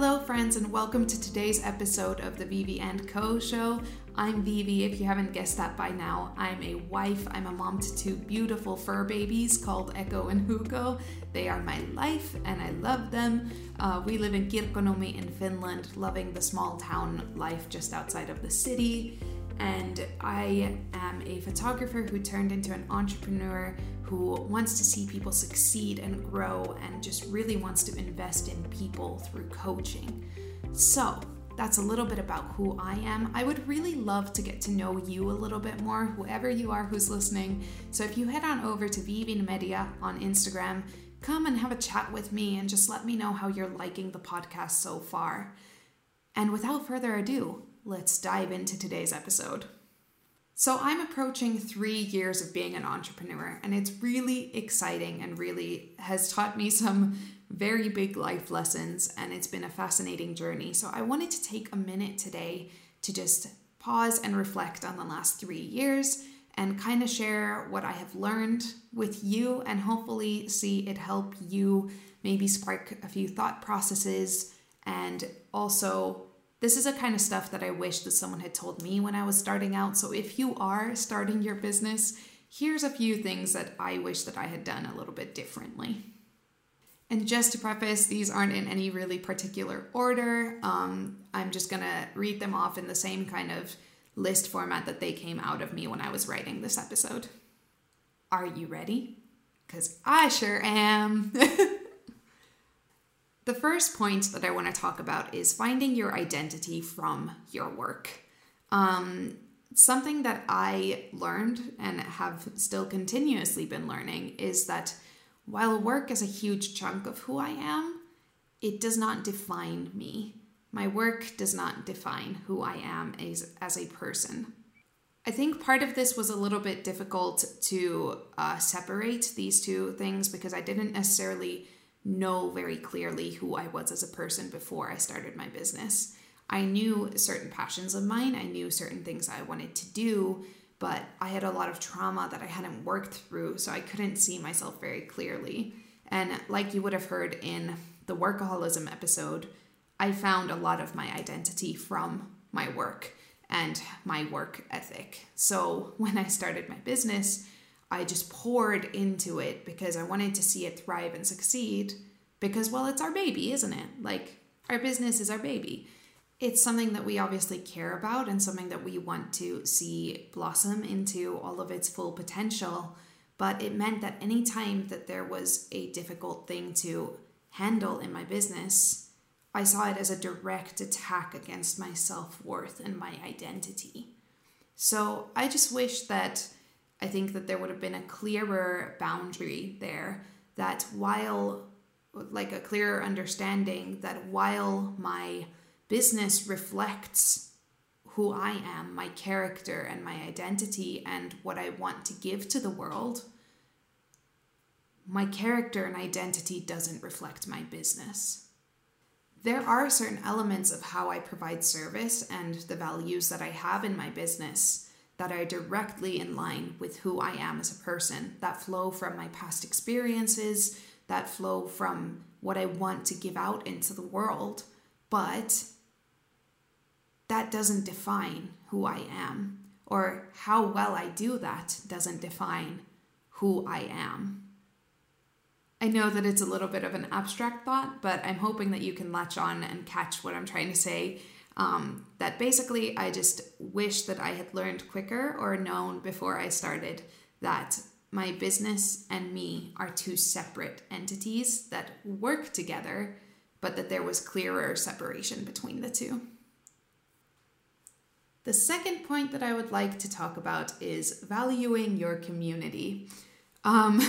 Hello, friends, and welcome to today's episode of the Vivi and Co. show. I'm Vivi, if you haven't guessed that by now. I'm a wife, I'm a mom to two beautiful fur babies called Echo and Hugo. They are my life, and I love them. Uh, we live in Kirkkonummi in Finland, loving the small town life just outside of the city and I am a photographer who turned into an entrepreneur who wants to see people succeed and grow and just really wants to invest in people through coaching. So, that's a little bit about who I am. I would really love to get to know you a little bit more, whoever you are who's listening. So if you head on over to Vivin Media on Instagram, come and have a chat with me and just let me know how you're liking the podcast so far. And without further ado, let's dive into today's episode. So, I'm approaching three years of being an entrepreneur, and it's really exciting and really has taught me some very big life lessons, and it's been a fascinating journey. So, I wanted to take a minute today to just pause and reflect on the last three years and kind of share what I have learned with you, and hopefully see it help you maybe spark a few thought processes and also this is a kind of stuff that I wish that someone had told me when I was starting out. So if you are starting your business, here's a few things that I wish that I had done a little bit differently. And just to preface, these aren't in any really particular order. Um, I'm just gonna read them off in the same kind of list format that they came out of me when I was writing this episode. Are you ready? Because I sure am. The first point that I want to talk about is finding your identity from your work. Um, something that I learned and have still continuously been learning is that while work is a huge chunk of who I am, it does not define me. My work does not define who I am as, as a person. I think part of this was a little bit difficult to uh, separate these two things because I didn't necessarily know very clearly who I was as a person before I started my business. I knew certain passions of mine, I knew certain things I wanted to do, but I had a lot of trauma that I hadn't worked through, so I couldn't see myself very clearly. And like you would have heard in the workaholism episode, I found a lot of my identity from my work and my work ethic. So when I started my business, I just poured into it because I wanted to see it thrive and succeed. Because, well, it's our baby, isn't it? Like, our business is our baby. It's something that we obviously care about and something that we want to see blossom into all of its full potential. But it meant that anytime that there was a difficult thing to handle in my business, I saw it as a direct attack against my self worth and my identity. So I just wish that I think that there would have been a clearer boundary there that while, like a clearer understanding that while my business reflects who I am, my character, and my identity, and what I want to give to the world, my character and identity doesn't reflect my business. There are certain elements of how I provide service and the values that I have in my business that are directly in line with who I am as a person, that flow from my past experiences, that flow from what I want to give out into the world. But that doesn't define who I am, or how well I do that doesn't define who I am. I know that it's a little bit of an abstract thought, but I'm hoping that you can latch on and catch what I'm trying to say um, that basically I just wish that I had learned quicker or known before I started that my business and me are two separate entities that work together, but that there was clearer separation between the two. The second point that I would like to talk about is valuing your community. Um,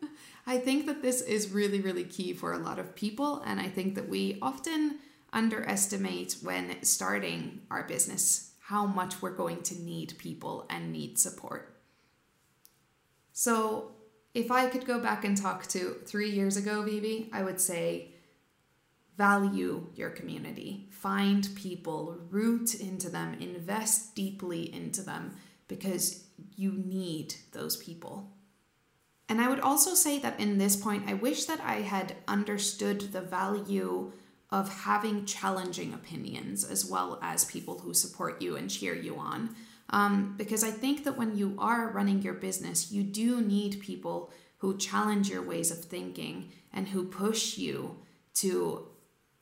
I think that this is really, really key for a lot of people, and I think that we often underestimate when starting our business how much we're going to need people and need support. So, if I could go back and talk to three years ago, Vivi, I would say value your community, find people, root into them, invest deeply into them because you need those people. And I would also say that in this point, I wish that I had understood the value of having challenging opinions as well as people who support you and cheer you on. Um, because I think that when you are running your business, you do need people who challenge your ways of thinking and who push you to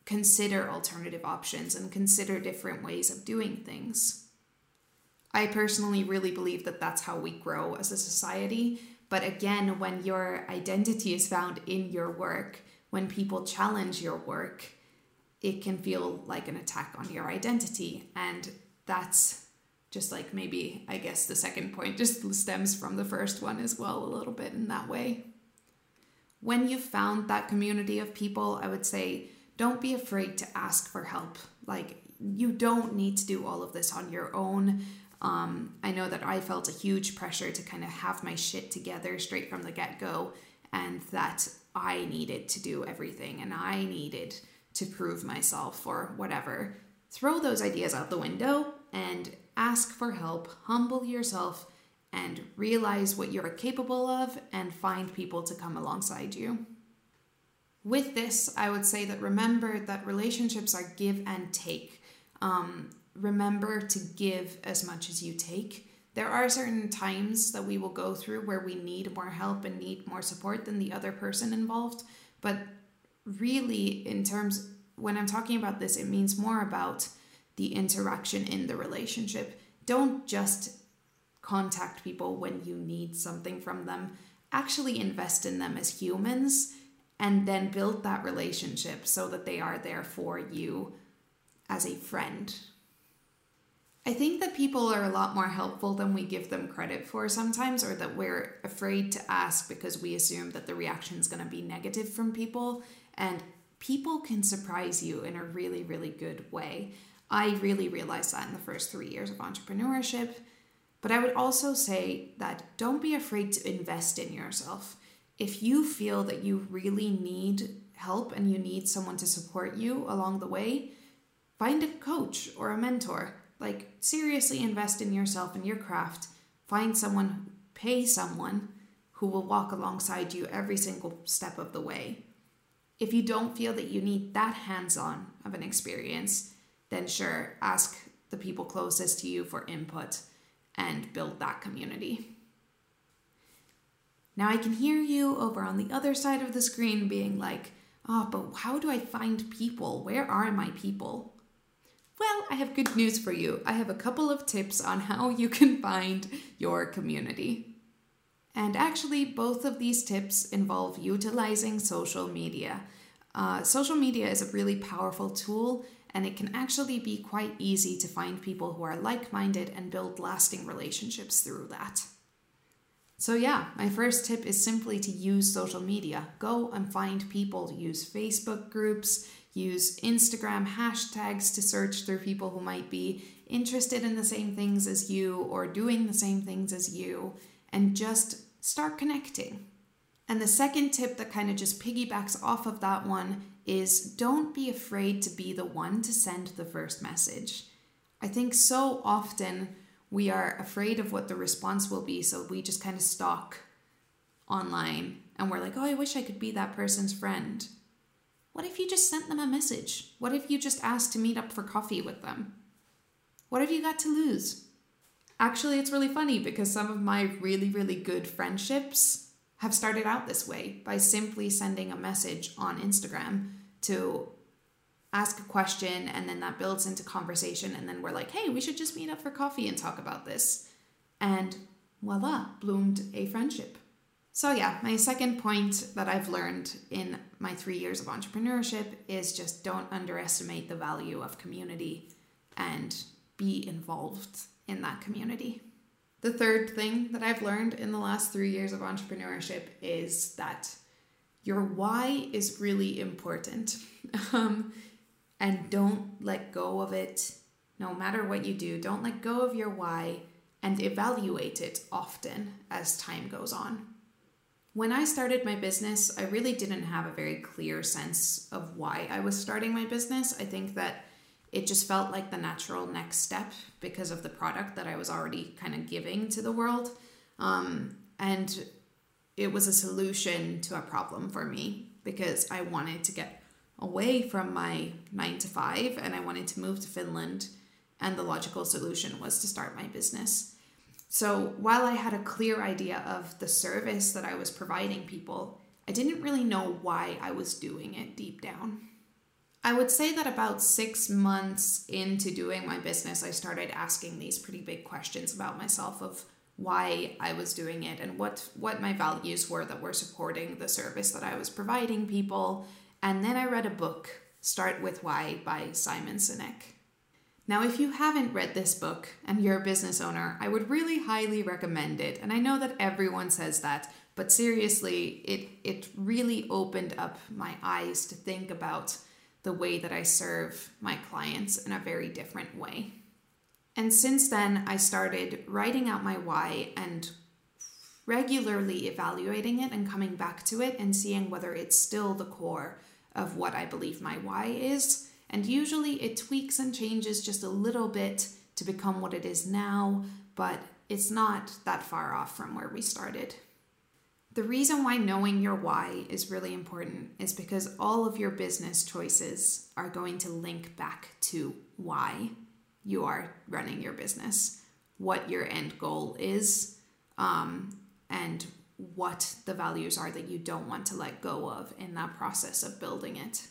consider alternative options and consider different ways of doing things. I personally really believe that that's how we grow as a society. But again, when your identity is found in your work, when people challenge your work, it can feel like an attack on your identity. And that's just like maybe I guess the second point just stems from the first one as well, a little bit in that way. When you've found that community of people, I would say don't be afraid to ask for help. Like, you don't need to do all of this on your own. Um, I know that I felt a huge pressure to kind of have my shit together straight from the get go, and that I needed to do everything and I needed to prove myself or whatever. Throw those ideas out the window and ask for help, humble yourself, and realize what you're capable of and find people to come alongside you. With this, I would say that remember that relationships are give and take. Um, remember to give as much as you take. There are certain times that we will go through where we need more help and need more support than the other person involved. But really, in terms, when I'm talking about this, it means more about the interaction in the relationship. Don't just contact people when you need something from them. Actually, invest in them as humans and then build that relationship so that they are there for you as a friend. I think that people are a lot more helpful than we give them credit for sometimes, or that we're afraid to ask because we assume that the reaction is going to be negative from people. And people can surprise you in a really, really good way. I really realized that in the first three years of entrepreneurship. But I would also say that don't be afraid to invest in yourself. If you feel that you really need help and you need someone to support you along the way, find a coach or a mentor. Like, seriously invest in yourself and your craft. Find someone, pay someone who will walk alongside you every single step of the way. If you don't feel that you need that hands on of an experience, then sure, ask the people closest to you for input and build that community. Now, I can hear you over on the other side of the screen being like, oh, but how do I find people? Where are my people? Well, I have good news for you. I have a couple of tips on how you can find your community. And actually, both of these tips involve utilizing social media. Uh, social media is a really powerful tool and it can actually be quite easy to find people who are like minded and build lasting relationships through that. So, yeah, my first tip is simply to use social media. Go and find people, use Facebook groups, use Instagram hashtags to search through people who might be interested in the same things as you or doing the same things as you, and just start connecting. And the second tip that kind of just piggybacks off of that one is don't be afraid to be the one to send the first message. I think so often we are afraid of what the response will be, so we just kind of stalk online and we're like, oh, I wish I could be that person's friend. What if you just sent them a message? What if you just asked to meet up for coffee with them? What have you got to lose? Actually, it's really funny because some of my really, really good friendships have started out this way by simply sending a message on Instagram to ask a question and then that builds into conversation and then we're like, "Hey, we should just meet up for coffee and talk about this." And voila, bloomed a friendship. So yeah, my second point that I've learned in my 3 years of entrepreneurship is just don't underestimate the value of community and be involved in that community. The third thing that I've learned in the last three years of entrepreneurship is that your why is really important. Um, and don't let go of it no matter what you do. Don't let go of your why and evaluate it often as time goes on. When I started my business, I really didn't have a very clear sense of why I was starting my business. I think that it just felt like the natural next step because of the product that I was already kind of giving to the world. Um, and it was a solution to a problem for me because I wanted to get away from my nine to five and I wanted to move to Finland. And the logical solution was to start my business. So while I had a clear idea of the service that I was providing people, I didn't really know why I was doing it deep down. I would say that about six months into doing my business, I started asking these pretty big questions about myself of why I was doing it and what, what my values were that were supporting the service that I was providing people. And then I read a book, Start With Why by Simon Sinek. Now, if you haven't read this book and you're a business owner, I would really highly recommend it. And I know that everyone says that, but seriously, it, it really opened up my eyes to think about the way that I serve my clients in a very different way. And since then, I started writing out my why and regularly evaluating it and coming back to it and seeing whether it's still the core of what I believe my why is. And usually it tweaks and changes just a little bit to become what it is now, but it's not that far off from where we started. The reason why knowing your why is really important is because all of your business choices are going to link back to why you are running your business, what your end goal is, um, and what the values are that you don't want to let go of in that process of building it.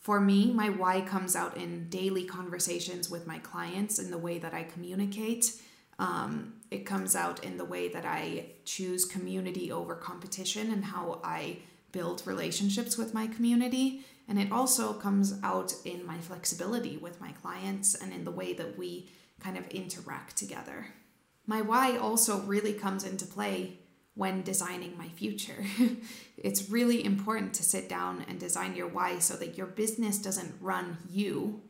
For me, my why comes out in daily conversations with my clients in the way that I communicate um, it comes out in the way that I choose community over competition and how I build relationships with my community. And it also comes out in my flexibility with my clients and in the way that we kind of interact together. My why also really comes into play when designing my future. it's really important to sit down and design your why so that your business doesn't run you,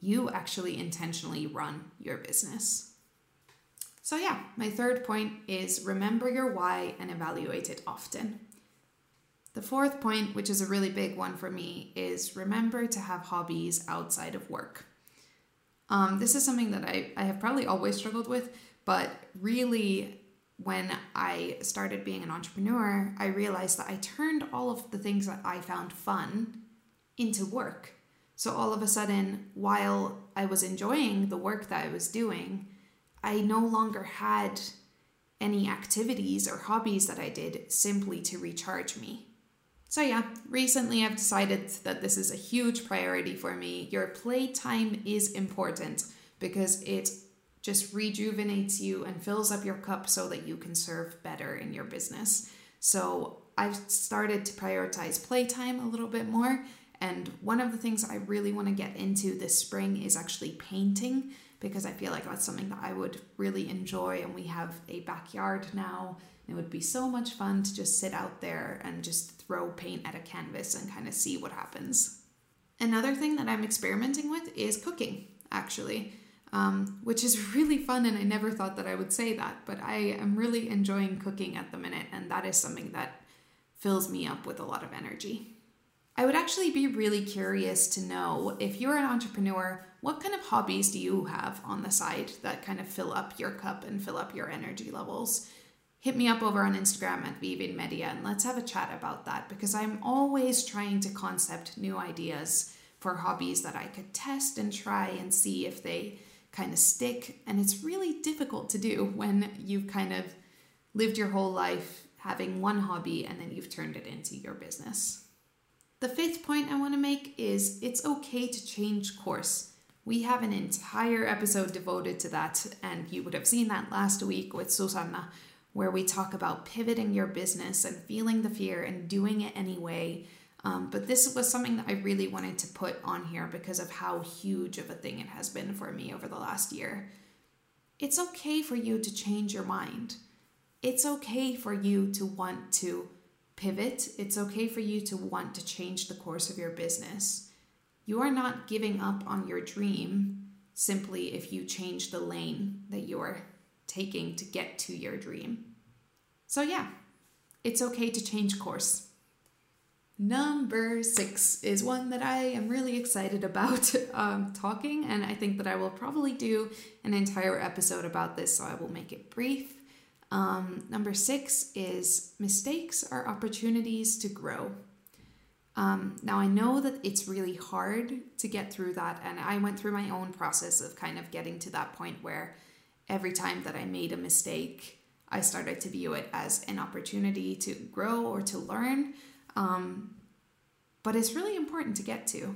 you actually intentionally run your business. So, yeah, my third point is remember your why and evaluate it often. The fourth point, which is a really big one for me, is remember to have hobbies outside of work. Um, this is something that I, I have probably always struggled with, but really, when I started being an entrepreneur, I realized that I turned all of the things that I found fun into work. So all of a sudden, while I was enjoying the work that I was doing, I no longer had any activities or hobbies that I did simply to recharge me. So, yeah, recently I've decided that this is a huge priority for me. Your playtime is important because it just rejuvenates you and fills up your cup so that you can serve better in your business. So, I've started to prioritize playtime a little bit more. And one of the things I really want to get into this spring is actually painting because I feel like that's something that I would really enjoy. And we have a backyard now. It would be so much fun to just sit out there and just throw paint at a canvas and kind of see what happens. Another thing that I'm experimenting with is cooking, actually, um, which is really fun. And I never thought that I would say that, but I am really enjoying cooking at the minute. And that is something that fills me up with a lot of energy. I would actually be really curious to know if you're an entrepreneur, what kind of hobbies do you have on the side that kind of fill up your cup and fill up your energy levels? Hit me up over on Instagram at Vivin Media and let's have a chat about that because I'm always trying to concept new ideas for hobbies that I could test and try and see if they kind of stick. And it's really difficult to do when you've kind of lived your whole life having one hobby and then you've turned it into your business. The fifth point I want to make is it's okay to change course. We have an entire episode devoted to that, and you would have seen that last week with Susanna, where we talk about pivoting your business and feeling the fear and doing it anyway. Um, but this was something that I really wanted to put on here because of how huge of a thing it has been for me over the last year. It's okay for you to change your mind. It's okay for you to want to pivot, it's okay for you to want to change the course of your business. You are not giving up on your dream simply if you change the lane that you're taking to get to your dream. So, yeah, it's okay to change course. Number six is one that I am really excited about um, talking, and I think that I will probably do an entire episode about this, so I will make it brief. Um, number six is mistakes are opportunities to grow. Um, now, I know that it's really hard to get through that, and I went through my own process of kind of getting to that point where every time that I made a mistake, I started to view it as an opportunity to grow or to learn. Um, but it's really important to get to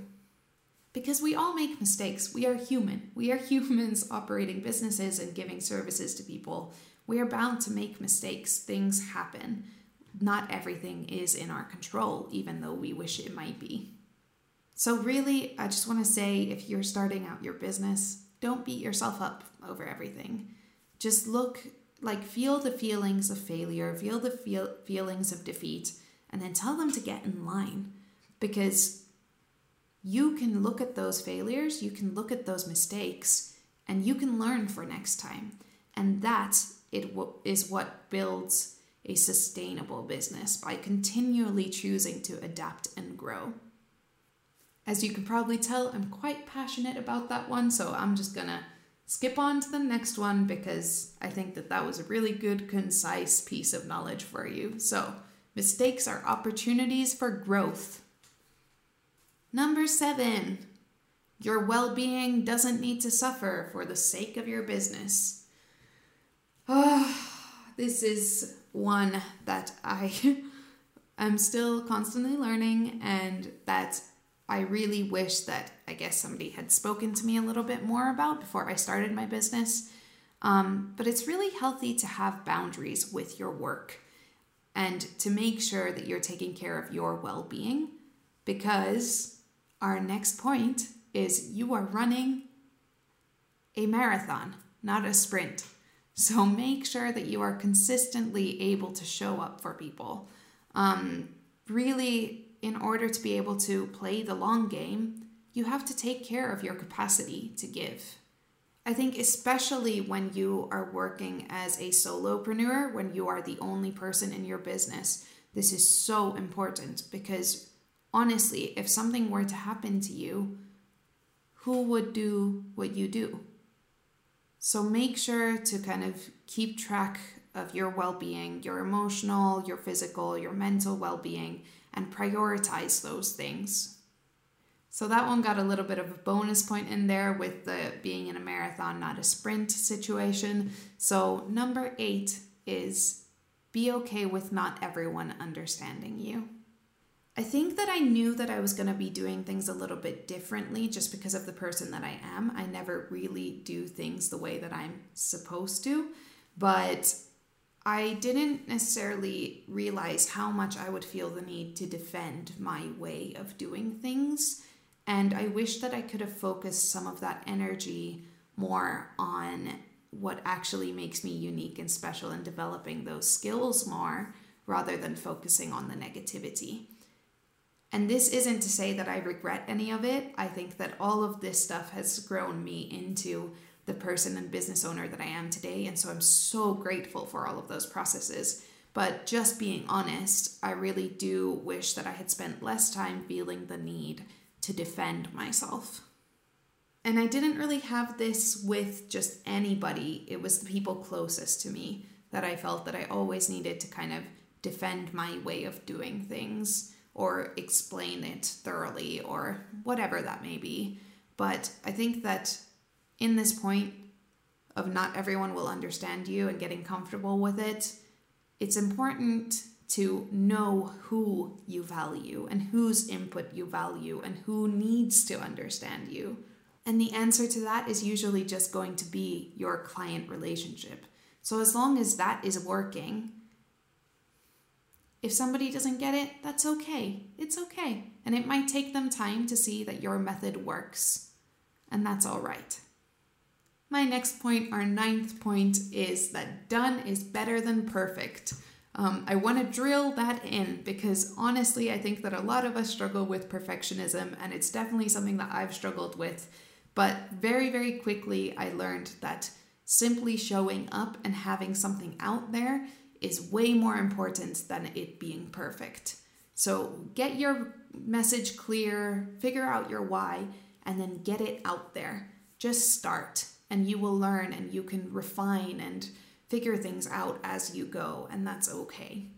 because we all make mistakes. We are human. We are humans operating businesses and giving services to people. We are bound to make mistakes. Things happen not everything is in our control, even though we wish it might be. So, really, I just want to say if you're starting out your business, don't beat yourself up over everything. Just look, like, feel the feelings of failure, feel the feel, feelings of defeat, and then tell them to get in line. Because you can look at those failures, you can look at those mistakes, and you can learn for next time. And that it is what builds a sustainable business by continually choosing to adapt and grow. As you can probably tell, I'm quite passionate about that one, so I'm just gonna skip on to the next one because I think that that was a really good, concise piece of knowledge for you. So, mistakes are opportunities for growth. Number seven, your well being doesn't need to suffer for the sake of your business. Oh, this is one that I am still constantly learning and that I really wish that I guess somebody had spoken to me a little bit more about before I started my business. Um, but it's really healthy to have boundaries with your work and to make sure that you're taking care of your well being because our next point is you are running a marathon, not a sprint. So make sure that you are consistently able to show up for people. Um, really, in order to be able to play the long game, you have to take care of your capacity to give. I think, especially when you are working as a solopreneur, when you are the only person in your business, this is so important because honestly, if something were to happen to you, who would do what you do? So make sure to kind of keep track of your well being, your emotional, your physical, your mental well being, and prioritize those things. So that one got a little bit of a bonus point in there with the being in a marathon, not a sprint situation. So number eight is be okay with not everyone understanding you. I think that I knew that I was going to be doing things a little bit differently just because of the person that I am. I never really do things the way that I'm supposed to, but I didn't necessarily realize how much I would feel the need to defend my way of doing things. And I wish that I could have focused some of that energy more on what actually makes me unique and special and developing those skills more rather than focusing on the negativity. And this isn't to say that I regret any of it. I think that all of this stuff has grown me into the person and business owner that I am today. And so I'm so grateful for all of those processes. But just being honest, I really do wish that I had spent less time feeling the need to defend myself. And I didn't really have this with just anybody, it was the people closest to me that I felt that I always needed to kind of defend my way of doing things or explain it thoroughly or whatever that may be. But I think that in this point of not everyone will understand you and getting comfortable with it, it's important to know who you value and whose input you value and who needs to understand you. And the answer to that is usually just going to be your client relationship. So, as long as that is working, if somebody doesn't get it, that's okay. It's okay. And it might take them time to see that your method works. And that's all right. My next point, our ninth point, is that done is better than perfect. Um, I want to drill that in because honestly, I think that a lot of us struggle with perfectionism, and it's definitely something that I've struggled with. But very, very quickly, I learned that simply showing up and having something out there is way more important than it being perfect. So get your message clear, figure out your why, and then get it out there. Just start, and you will learn and you can refine and figure things out as you go, and that's okay.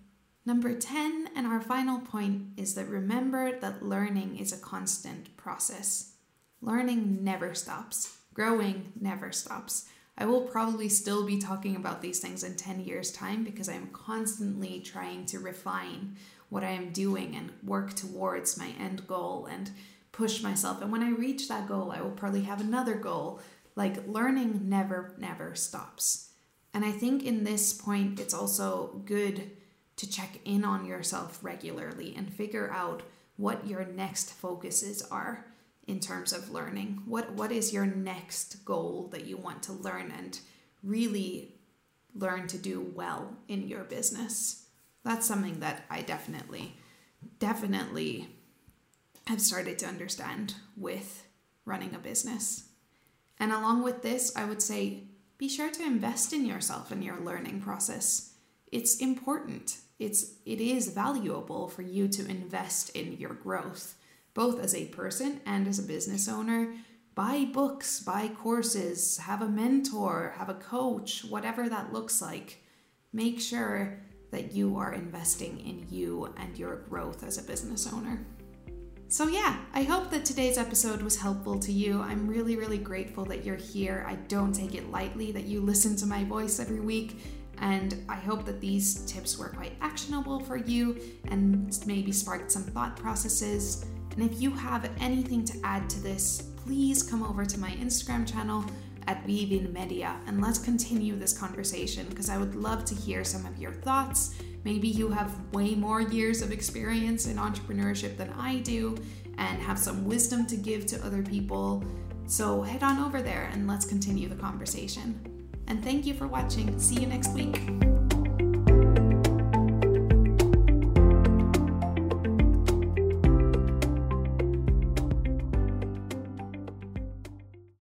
Number 10, and our final point, is that remember that learning is a constant process. Learning never stops, growing never stops. I will probably still be talking about these things in 10 years' time because I'm constantly trying to refine what I am doing and work towards my end goal and push myself. And when I reach that goal, I will probably have another goal. Like learning never, never stops. And I think in this point, it's also good to check in on yourself regularly and figure out what your next focuses are in terms of learning. What what is your next goal that you want to learn and really learn to do well in your business? That's something that I definitely definitely have started to understand with running a business. And along with this, I would say be sure to invest in yourself in your learning process. It's important it's it is valuable for you to invest in your growth both as a person and as a business owner buy books buy courses have a mentor have a coach whatever that looks like make sure that you are investing in you and your growth as a business owner so, yeah, I hope that today's episode was helpful to you. I'm really, really grateful that you're here. I don't take it lightly that you listen to my voice every week and I hope that these tips were quite actionable for you and maybe sparked some thought processes. And if you have anything to add to this, please come over to my Instagram channel at Vivin Media and let's continue this conversation because I would love to hear some of your thoughts. Maybe you have way more years of experience in entrepreneurship than I do and have some wisdom to give to other people. So head on over there and let's continue the conversation. And thank you for watching. See you next week.